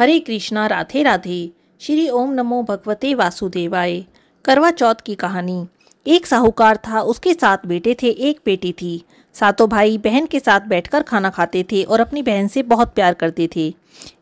हरे कृष्णा, राधे राधे। श्री ओम नमो भगवते वासुदेवाय। करवा चौथ की कहानी। एक साहूकार था, उसके सात बेटे थे, एक बेटी थी। सातों भाई बहन के साथ बैठकर खाना खाते थे और अपनी बहन से बहुत प्यार करते थे।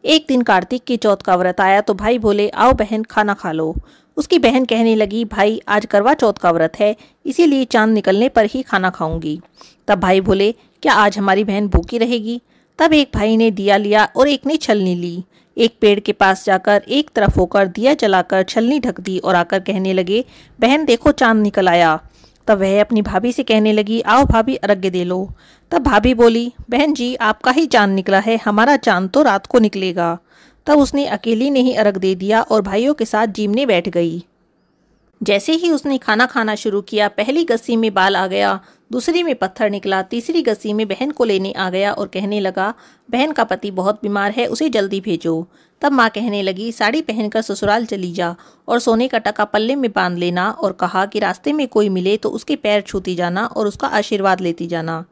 एक दिन कार्तिक की चौथ का व्रत आया तो भाई बोले, आओ बहन, खाना खा लो। उसकी बहन कहने लगी, भाई, आज करवा चौथ का व्रत है, इसीलिए चाँद निकलने पर ही खाना खाऊँगी। तब भाई बोले, क्या आज हमारी बहन भूखी रहेगी? तब एक भाई ने दिया लिया और एक ने छलनी ली। एक पेड़ के पास जाकर एक तरफ़ होकर दिया जलाकर छलनी ढक दी और आकर कहने लगे, बहन, देखो चाँद निकल आया। तब वह अपनी भाभी से कहने लगी, आओ भाभी अर्घ्य दे लो। तब भाभी बोली, बहन जी, आपका ही चाँद निकला है, हमारा चाँद तो रात को निकलेगा। तब उसने अकेली ने ही अर्घ दे दिया और भाइयों के साथ जीमने बैठ गई। जैसे ही उसने खाना खाना शुरू किया, पहली गस्सी में बाल आ गया, दूसरी में पत्थर निकला, तीसरी गस्सी में बहन को लेने आ गया और कहने लगा, बहन का पति बहुत बीमार है, उसे जल्दी भेजो। तब माँ कहने लगी, साड़ी पहनकर ससुराल चली जा और सोने का टका पल्ले में बाँध लेना और कहा कि रास्ते में कोई मिले तो उसके पैर छूती जाना और उसका आशीर्वाद लेती जाना।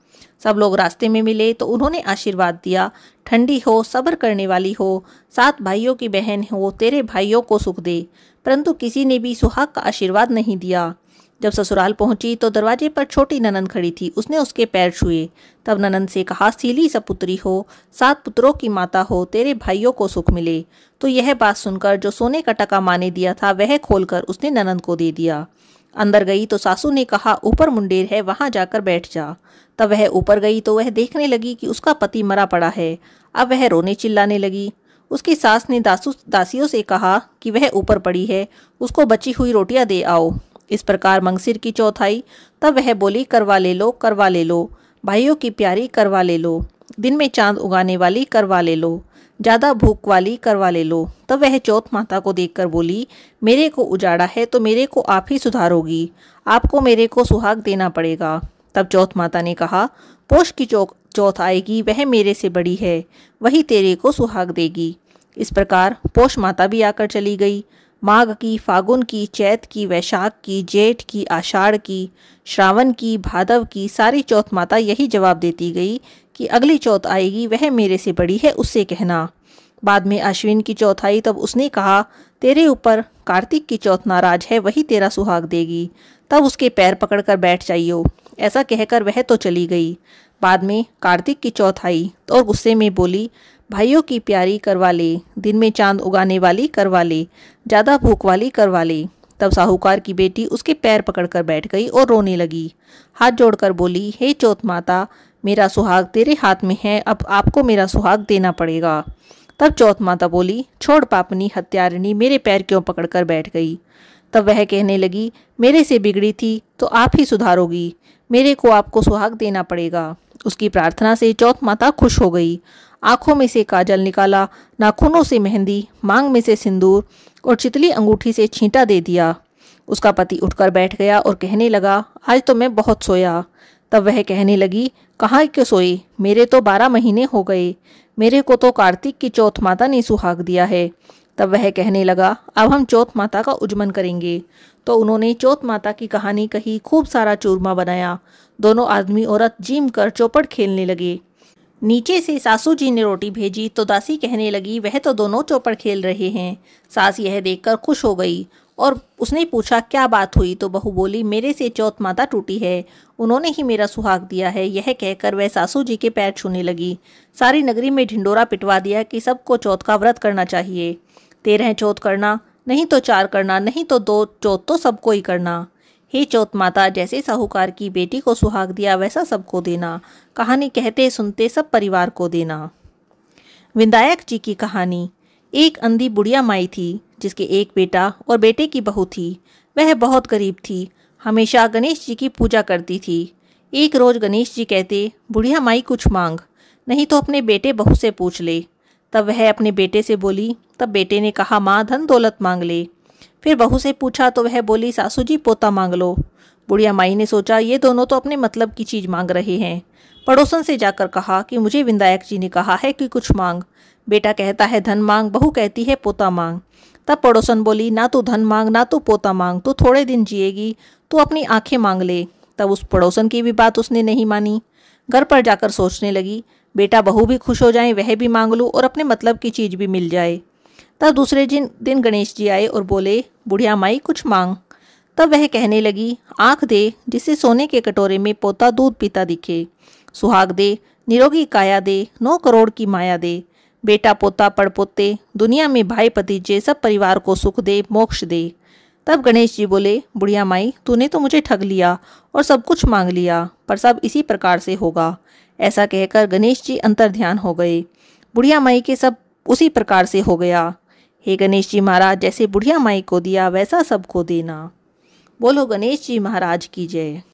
सब लोग रास्ते में मिले तो उन्होंने आशीर्वाद दिया। ठंडी हो, सब्र करने वाली हो, सात भाइयों की बहन हो, तेरे भाइयों को सुख दे। परंतु किसी ने भी सुहाग का आशीर्वाद नहीं दिया। जब ससुराल पहुँची तो दरवाजे पर छोटी ननन खड़ी थी। उसने उसके पैर छुए। तब ननन से कहा, सीली सपुत्री हो, सात पुत्रों की माता हो, तेरे भाइयों को सुख मिले। तो यह बात सुनकर जो सोने का टका माने दिया था, वह खोलकर उसने ननन को दे दिया। अंदर गई तो सासू ने कहा, ऊपर मुंडेर है, वहाँ जाकर बैठ जा। तब वह ऊपर गई तो वह देखने लगी कि उसका पति मरा पड़ा है। अब वह रोने चिल्लाने लगी। उसकी सास ने दासू, दासियों से कहा कि वह ऊपर पड़ी है, उसको बची हुई रोटियाँ दे आओ। इस प्रकार मंगसिर की चौथाई, तब वह बोली, करवा ले लो, करवा ले लो। भाइयों की प्यारी, करवा ले लो। दिन में चाँद उगाने वाली, करवा ले लो। ज़्यादा भूख वाली, करवा ले लो। तब वह चौथ माता को देखकर बोली, मेरे को उजाड़ा है तो मेरे को आप ही सुधारोगी। आपको मेरे को सुहाग देना पड़ेगा। तब चौथ माता ने कहा, पोष की चौक चौथ आएगी, वह मेरे से बड़ी है, वही तेरे को सुहाग देगी। इस प्रकार पोष माता भी आकर चली गई। माघ की, फागुन की, चैत की, वैशाख की, जेठ की, आषाढ़ की, श्रावण की, भादव की, सारी चौथ माता यही जवाब देती गई कि अगली चौथ आएगी, वह मेरे से बड़ी है, उससे कहना। बाद में अश्विन की चौथ आई, तब उसने कहा, तेरे ऊपर कार्तिक की चौथ नाराज़ है, वही तेरा सुहाग देगी। तब उसके पैर पकड़कर बैठ जाइयो। ऐसा कहकर वह तो चली गई। बाद में कार्तिक की चौथ आई तो और गुस्से में बोली भाइयों की प्यारी करवा ले दिन में चाँद उगाने वाली करवा ले ज़्यादा भूख वाली करवा ले तब साहूकार की बेटी उसके पैर पकड़कर बैठ गई और रोने लगी। हाथ जोड़कर बोली, हे चौथ माता, मेरा सुहाग तेरे हाथ में है, अब आपको मेरा सुहाग देना पड़ेगा। तब चौथ माता बोली, छोड़ पापनी हत्यारिणी, मेरे पैर क्यों पकड़कर बैठ गई? तब वह कहने लगी, मेरे से बिगड़ी थी तो आप ही सुधारोगी। मेरे को आपको सुहाग देना पड़ेगा। उसकी प्रार्थना से चौथ माता खुश हो गई। आँखों में से काजल निकाला, नाखूनों से मेहंदी, मांग में से सिंदूर और चितली अंगूठी से छींटा दे दिया। उसका पति उठकर बैठ गया और कहने लगा, आज तो मैं बहुत सोया। तब वह कहने लगी, कहाँ क्यों सोई? मेरे तो बारह महीने हो गए। मेरे को तो कार्तिक की चौथ माता ने सुहाग दिया है। तब वह कहने लगा, अब हम चौथ माता का उज्जमन करेंगे। तो उन्होंने चौथ माता की कहानी कही, खूब सारा चूरमा बनाया। दोनों आदमी औरत जीम कर चौपड़ खेलने लगे। नीचे से सासू जी ने रोटी भेजी तो दासी कहने लगी, वह तो दोनों चौपड़ खेल रहे हैं। सास यह देखकर खुश हो गई और उसने पूछा, क्या बात हुई? तो बहू बोली, मेरे से चौथ माता टूटी है, उन्होंने ही मेरा सुहाग दिया है। यह कहकर वह सासू जी के पैर छूने लगी। सारी नगरी में ढिंडोरा पिटवा दिया कि सबको चौथ का व्रत करना चाहिए। तेरह चौथ करना, नहीं तो चार करना, नहीं तो दो चौथ तो सबको ही करना। हे चौथ माता जैसे साहूकार की बेटी को सुहाग दिया वैसा सबको देना। कहानी कहते, सुनते सब परिवार को देना। विंदायक जी की कहानी, एक अंधी बुढ़िया माई थी, जिसके एक बेटा और बेटे की बहू थी। वह बहुत गरीब थी, हमेशा गणेश जी की पूजा करती थी। एक रोज गणेश जी कहते, बुढ़िया माई, कुछ मांग, नहीं तो अपने बेटे बहू से पूछ ले। तब वह अपने बेटे से बोली, तब बेटे ने कहा, माँ, धन, दौलत मांग ले फिर बहू से पूछा तो वह बोली, सासू जी, पोता मांग लो। बुढ़िया माई ने सोचा, ये दोनों तो अपने मतलब की चीज़ मांग रहे हैं। पड़ोसन से जाकर कहा कि, मुझे विंदायक जी ने कहा है कि कुछ मांग। बेटा कहता है, धन मांग। बहू कहती है, पोता मांग। तब पड़ोसन बोली, ना तो धन मांग, ना तो पोता मांग, तू थोड़े दिन जिएगी तो अपनी आँखें मांग ले। तब उस पड़ोसन की भी बात उसने नहीं मानी। घर पर जाकर सोचने लगी, बेटा, बहू भी खुश हो जाए, वह भी मांग लूँ और अपने मतलब की चीज़ भी मिल जाए। तब दूसरे दिन गणेश जी आए और बोले, बुढ़िया माई, कुछ मांग। तब वह कहने लगी, आँख दे, जिसे सोने के कटोरे में पोता दूध पीता दिखे। सुहाग दे, निरोगी काया दे, नौ करोड़ की माया दे। बेटा पोता पड़ पोते दुनिया में भाई भतीजे, सब परिवार को सुख दे, मोक्ष दे। तब गणेश जी बोले, बुढ़िया माई, तूने तो मुझे ठग लिया और सब कुछ मांग लिया, पर सब इसी प्रकार से होगा। ऐसा कहकर गणेश जी अंतर ध्यान हो गए। बुढ़िया माई के सब उसी प्रकार से हो गया। हे गणेश जी महाराज, जैसे बुढ़िया माई को दिया, वैसा सबको देना। बोलो गणेश जी महाराज की जय।